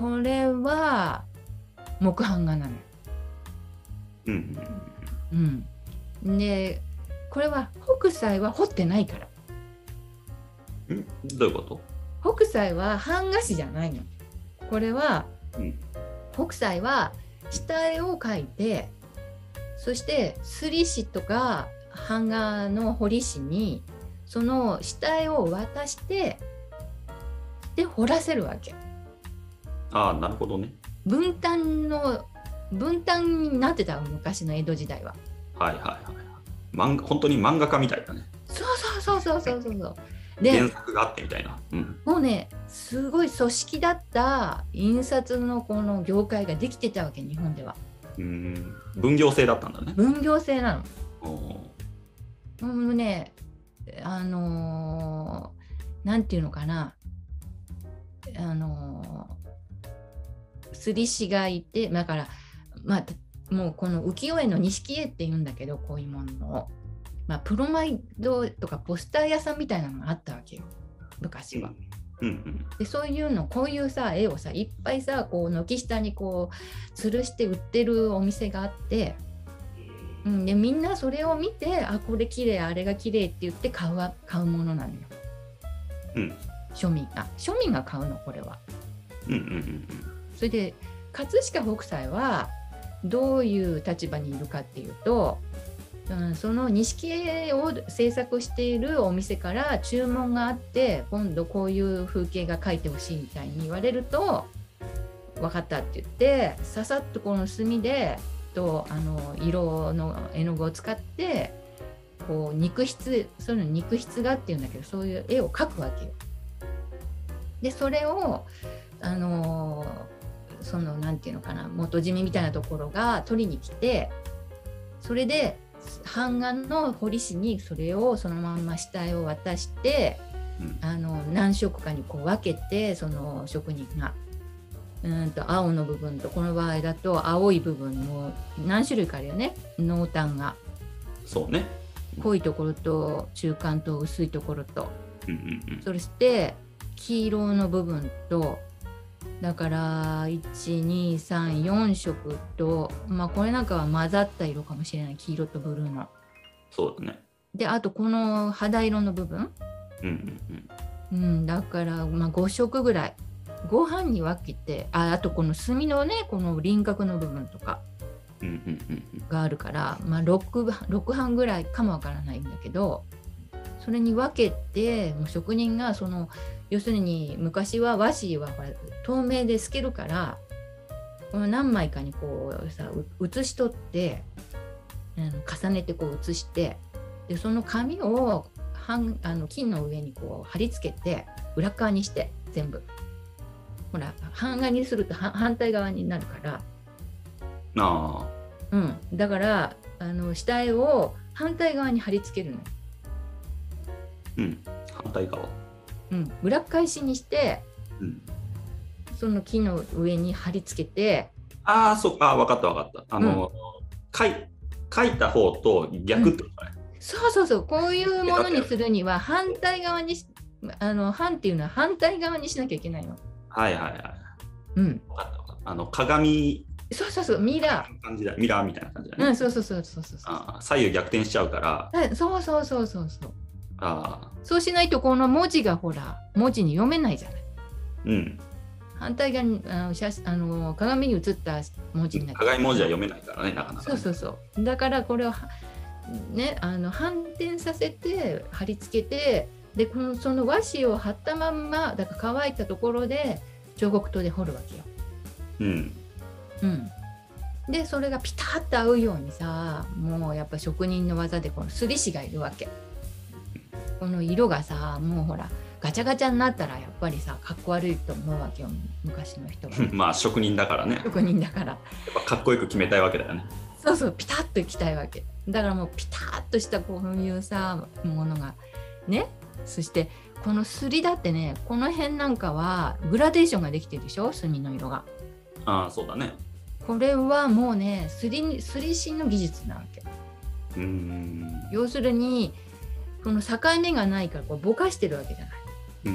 これは木版画なのよ。うん。うん、でこれは北斎は彫ってないから。うん。んどういうこと？北斎は版画師じゃないの。これは、うん。北斎は下絵を描いてそして摺り師とか版画の彫り師にその下絵を渡してで彫らせるわけ。ああなるほどね。分担の分担になってたの昔の江戸時代は。はいはいはい漫画本当に漫画家みたいだね。そうそうそうそうそうそう。そう。で原作があってみたいな。うん。もうねすごい組織だった印刷のこの業界ができてたわけ日本では。うん。分業制だったんだね。分業制なの。おー。もうねあのーなんていうのかな。あのー摺り師がいてだからまあもうこの浮世絵の錦絵っていうんだけどこういうものを、まあ、プロマイドとかポスター屋さんみたいなのがあったわけよ。昔は。うんうんでそういうのこういうさ絵をさいっぱいさこう軒下にこう吊るして売ってるお店があって、うん、でみんなそれを見てあこれ綺麗あれが綺麗って言って買うわ買うものなのよ。うん。庶民。が庶民が買うのこれは。うんうんうんそれで葛飾北斎はどういう立場にいるかっていうと、うん、その錦絵を制作しているお店から注文があって今度こういう風景が描いてほしいみたいに言われると分かったって言ってささっとこの墨でとあの色の絵の具を使ってこう肉筆そういうの肉筆画っていうんだけどそういう絵を描くわけよ。でそれをあのそのなんていうのかな元締めみたいなところが取りに来てそれで版画の彫り師にそれをそのまんま下絵を渡してうん。あの何色かにこう分けてその職人が。うんと青の部分とこの場合だと青い部分の何種類かあるよね。濃淡が。そうね。濃いところと中間と薄いところと。うんうんうん。そして黄色の部分とだから1234色とまあこれなんかは混ざった色かもしれない。黄色とブルーの。そうだね。であとこの肌色の部分、うんうんうん。うん、だからまあ5色ぐらい。ご飯に分けてああとこの墨のねこの輪郭の部分とかうんうんうんうん。があるから、まあ、6, 6半ぐらいかもわからないんだけどそれに分けてもう職人がその要するに昔は和紙はほら透明で透けるからこの何枚かにこうさう写し取ってあの重ねてこう写してでその紙を版あの金の上にこう貼り付けて裏側にして全部。ほら版画にするとは反対側になるから。あうん、だからあの下絵を反対側に貼り付けるの、あうん。反対側。うん、裏返しにしてうん。その木の上に貼り付けてああそうあ分かった分かった。あの、書い書いた方と逆ってことね、そうそうそう。こういうものにするには反対側にしあの反っていうのは反対側にしなきゃいけないの。はいはいはい。うん、分かった分かった。あの鏡そうそうそう。ミラの感じだ。ミラーみたいな感じだー、ね、うん、そうそうそうそうそうそう。左右逆転しちゃうから。はいそうそうそうそうそうあそうしないとこの文字がほら文字に読めないじゃない。ーうん。反対側にあの写あの鏡に映った文字になっちゃう。鏡文字は読めないからねなかなかね、そうそうそう。だからこれをはねあの反転させて貼り付けてでこのその和紙を貼ったまんまだから乾いたところで彫刻刀で彫るわけよ。うん。うん、でそれがピタッと合うようにさもうやっぱ職人の技でこのすり師がいるわけ。この色がさもうほらガチャガチャになったらやっぱりさかっこ悪いと思うわけよ昔の人は。まあ職人だからね。職人だから。やっぱかっこよく決めたいわけだよね。そうそうピタッといきたいわけ。だからもうピタッとしたこういうさものがね。そしてこのすりだってねこの辺なんかはグラデーションができてるでしょ？墨の色が。ああそうだね。これはもうねすりすりしの技術なわけ。うーん。要するにこの境目がないからこうぼかしてるわけじゃない。うん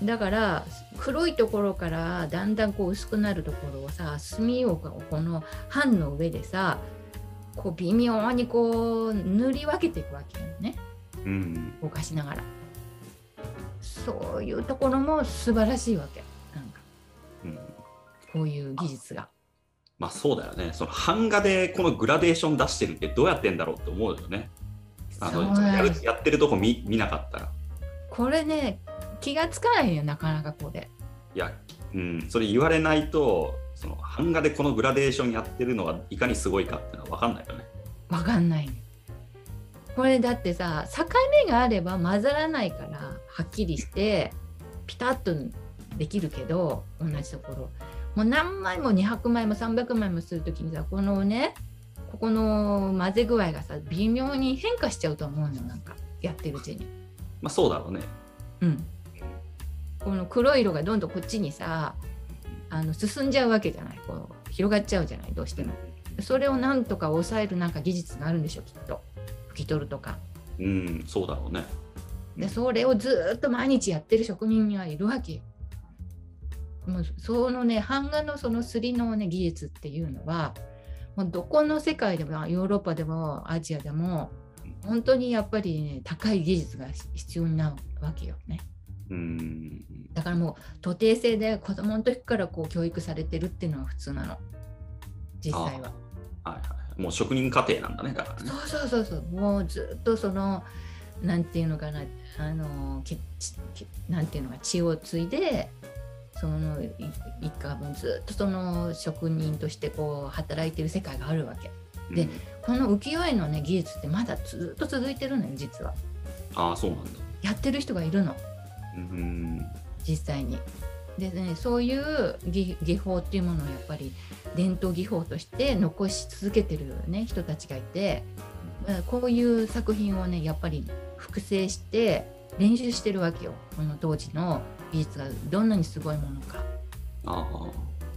うん。だから黒いところからだんだんこう薄くなるところをさ墨をこの版の上でさこう微妙にこう塗り分けていくわけよね。うん動かしながら。そういうところも素晴らしいわけ。なんか。うん。こういう技術が。まあそうだよね。その版画でこのグラデーション出してるってどうやってんだろうって思うよねあのやるやってるとこ見見なかったら。これね気がつかないよなかなかこれいや、うん、それ言われないとその版画でこのグラデーションやってるのがいかにすごいかっていうのは分かんないよね。わかんないね。これだってさ境目があれば混ざらないからはっきりしてピタッとできるけど同じところ。もう何枚も200枚も300枚もするときにさこのねここの混ぜ具合がさ微妙に変化しちゃうと思うのよなんかやってるうちに。まあそうだろうねうん、この黒い色がどんどんこっちにさあの進んじゃうわけじゃないこう広がっちゃうじゃないどうしても。それをなんとか抑えるなんか技術があるんでしょきっと拭き取るとか。うんそうだろうねでそれをずっと毎日やってる職人がいるわけよ。もうそのね版画のそのすりの、ね、技術っていうのはもうどこの世界でもヨーロッパでもアジアでも本当にやっぱり、ね、高い技術が必要になるわけよね。うん。だからもう徒弟制で子供の時からこう教育されてるっていうのは普通なの。実際は。はいはいもう職人家庭なんだねだからね。そうそうそうそう。もうずっとそのなんていうのかなあのけちけなんていうのか血を継いでそのい一家もずっとその職人としてこう働いてる世界があるわけ。でこの浮世絵のね技術ってまだずっと続いてるのよ実は。ああそうなんだ。やってる人がいるの。うん実際に。でね、そういう技技法っていうものをやっぱり伝統技法として残し続けてる、ね、人たちがいて。うん。こういう作品をねやっぱり複製して練習してるわけよ。この当時の技術がどんなにすごいものか、ああ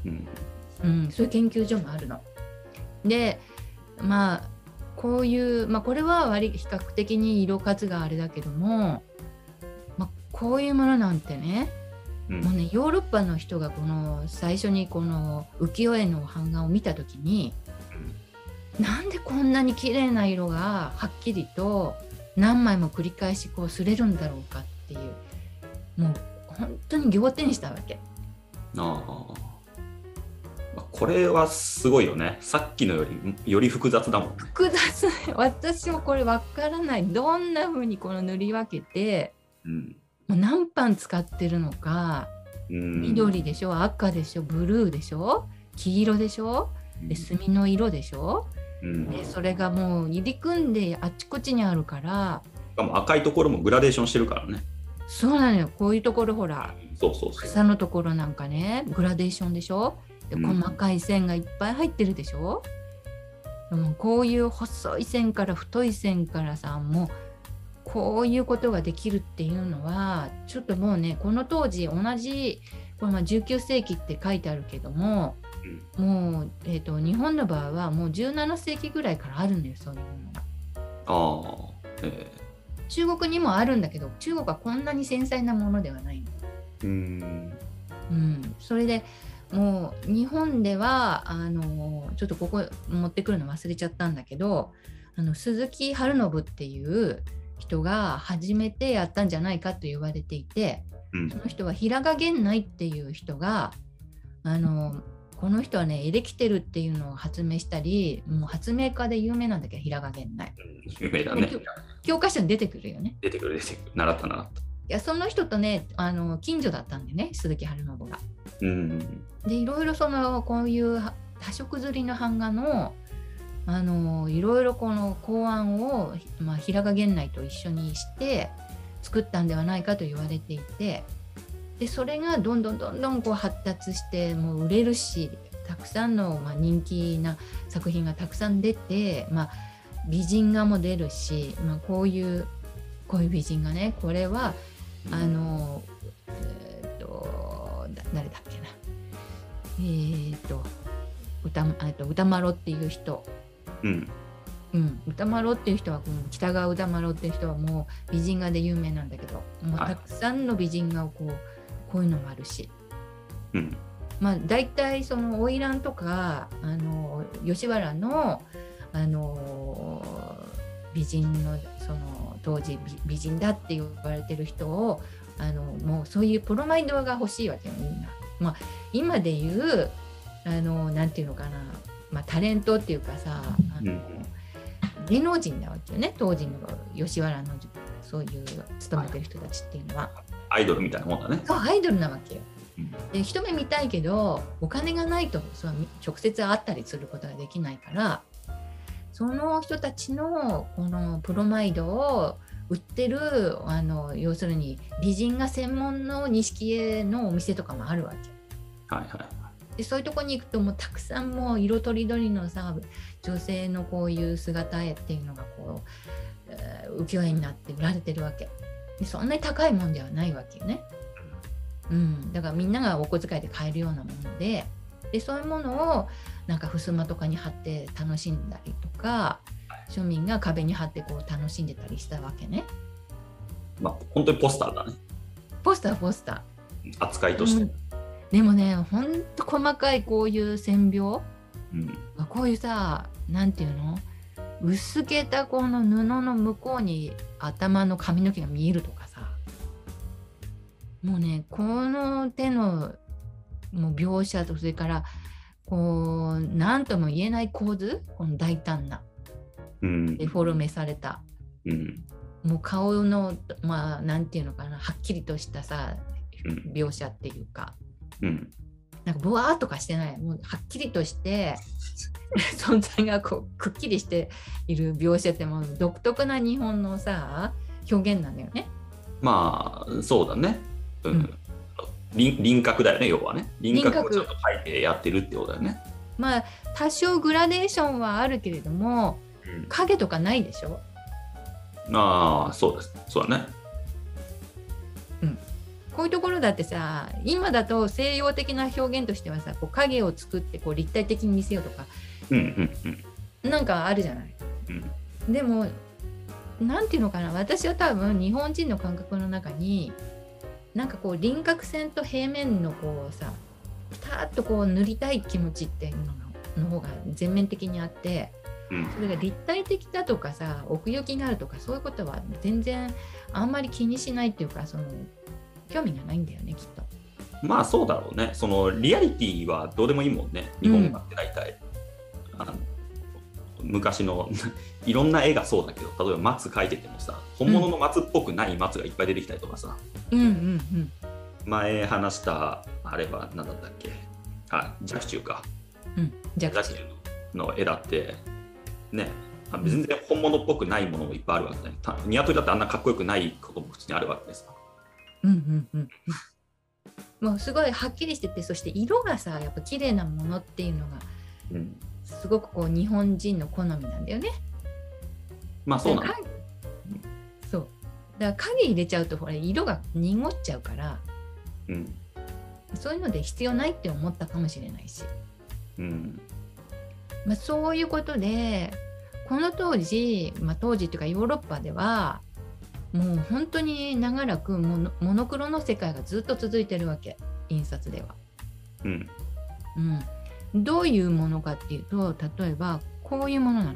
うん。うん、そういう研究所もあるの。でまあこういう、まあ、これは割比較的に色数があれだけども、まあ、こういうものなんてねうん。もうねヨーロッパの人がこの最初にこの浮世絵の版画を見た時になんでこんなに綺麗な色がはっきりと何枚も繰り返しこう擦れるんだろうかっていう。もう本当に仰天したわけ。ああまあこれはすごいよね。さっきのよりより複雑だもんね。複雑。私もこれわからない。どんな風にこの塗り分けてうん。もう何版使ってるのかうん。緑でしょ？赤でしょ？ブルーでしょ？黄色でしょ？で墨の色でしょ？うんでそれがもう入り組んであっちこっちにあるから。しかも赤いところもグラデーションしてるからね。そうなのよ。こういうところほらそうそうそう。草のところなんかねグラデーションでしょ？でうん。細かい線がいっぱい入ってるでしょ、うん、こういう細い線から太い線からさもうこういうことができるっていうのはちょっともうねこの当時同じこれまあ19世紀って書いてあるけどももう、えー、と日本の場合はもう17世紀ぐらいからあるんだよそういうもの。が。ああえ中国にもあるんだけど中国はこんなに繊細なものではないの。えうん。うん、それでもう日本ではあのちょっとここ持ってくるの忘れちゃったんだけどあの鈴木春信っていう人が初めてやったんじゃないかと言われていてうん。その人は平賀源内っていう人があのこの人はねエレキテルっていうのを発明したりもう発明家で有名なんだけど平賀源内。有名だね。教科書に出てくるよね。出てくる出てくる。習った習った。いやその人とねあの近所だったんでね鈴木春信が。うん。でいろいろそのこういうは多色刷りの版画のあのいろいろこの考案を、まあ、平賀源内と一緒にして作ったんではないかと言われていてでそれがどんどんどんどんこう発達してもう売れるしたくさんの、まあ、人気な作品がたくさん出て、まあ、美人画も出るし、まあ、こういうこういう美人画ねこれはあの、えーっと、だ誰だっけな。えーっと、歌あと歌丸っていう人。うんうん、歌丸っていう人は、この北川歌丸っていう人はもう美人画で有名なんだけど、もうはいたくさんの美人画をこうこういうのもあるし。うんまあ、大体その花魁とかあの吉原のあの美人のその当時美美人だって言われてる人をあのもうそういうプロマイドが欲しいわけよみんな。まあ、今で言うあのなんていうのかな、まあ、タレントっていうかさあの、うん芸能人なわけよね当時の吉原のそういう勤めてる人たちっていうのは。アイドルみたいなもんだね。そうアイドルなわけよ。うんで一目見たいけどお金がないとそう直接会ったりすることができないからその人たちのこのプロマイドを売ってるあの要するに美人が専門の錦絵のお店とかもあるわけ。はいはい。でそういうとこに行くともうたくさんもう色とりどりのさ女性のこういう姿絵っていうのがこう、えー浮世絵になって売られてるわけでそんなに高いもんではないわけよね、うん、だからみんながお小遣いで買えるようなものででそういうものをなんか襖とかに貼って楽しんだりとか庶民が壁に貼ってこう楽しんでたりしたわけね。まあ本当にポスターだね。ポスターポスター、扱いとして。うん。でもねほんと細かいこういう線描うん。こういうさなんていうの？薄けたこの布の向こうに頭の髪の毛が見えるとかさ。もうねこの手のもう描写とそれからこう何とも言えない構図？この大胆な。うん。デフォルメされた。うん。もう顔のまあなんていうのかなはっきりとしたさうん。描写っていうか。うんなんかブワーっとかしてないもうはっきりとして 存在がこうくっきりしている描写ってもう独特な日本のさ表現なんだよね。まあそうだね。うんうん輪輪郭だよね要はね。輪郭をちょっと描いてやってるってことだよね。まあ多少グラデーションはあるけれどもうん影とかないでしょ？ああそうです。そうだね。こういうところだってさ今だと西洋的な表現としてはさこう影を作ってこう立体的に見せようとかうんうんうん。なんかあるじゃない？うん。でもなんていうのかな私は多分日本人の感覚の中になんかこう輪郭線と平面のこうさピタッとこう塗りたい気持ちっていうのの方が全面的にあってうん。それが立体的だとかさ奥行きがあるとかそういうことは全然あんまり気にしないっていうかその興味がないんだよねきっと。まあそうだろうね。そのリアリティはどうでもいいもんね。日本画って大体。あの昔の いろんな絵がそうだけど、例えば松描いててもさ、本物の松っぽくない松がいっぱい出てきたりとかさ、うんうんうん前話したあれは何だったっけ？あ、若冲か。うんじゃあ若冲の絵だって、ね、あ全然本物っぽくないものもいっぱいあるわけだね。たニワトリだってあんなかっこよくないことも普通にあるわけです。うんうんうんうんもうすごいはっきりしててそして色がさやっぱ綺麗なものっていうのがうん、すごくこう日本人の好みなんだよね。まあそうなんだ。そう。だから影入れちゃうとほら色が濁っちゃうからうん。そういうので必要ないって思ったかもしれないし、うん。まあ、そういうことでこの当時、まあ、当時っていうかヨーロッパではもう本当に長らくモノモノクロの世界がずっと続いてるわけ印刷では。うんうん、どういうものかっていうと例えばこういうものなの。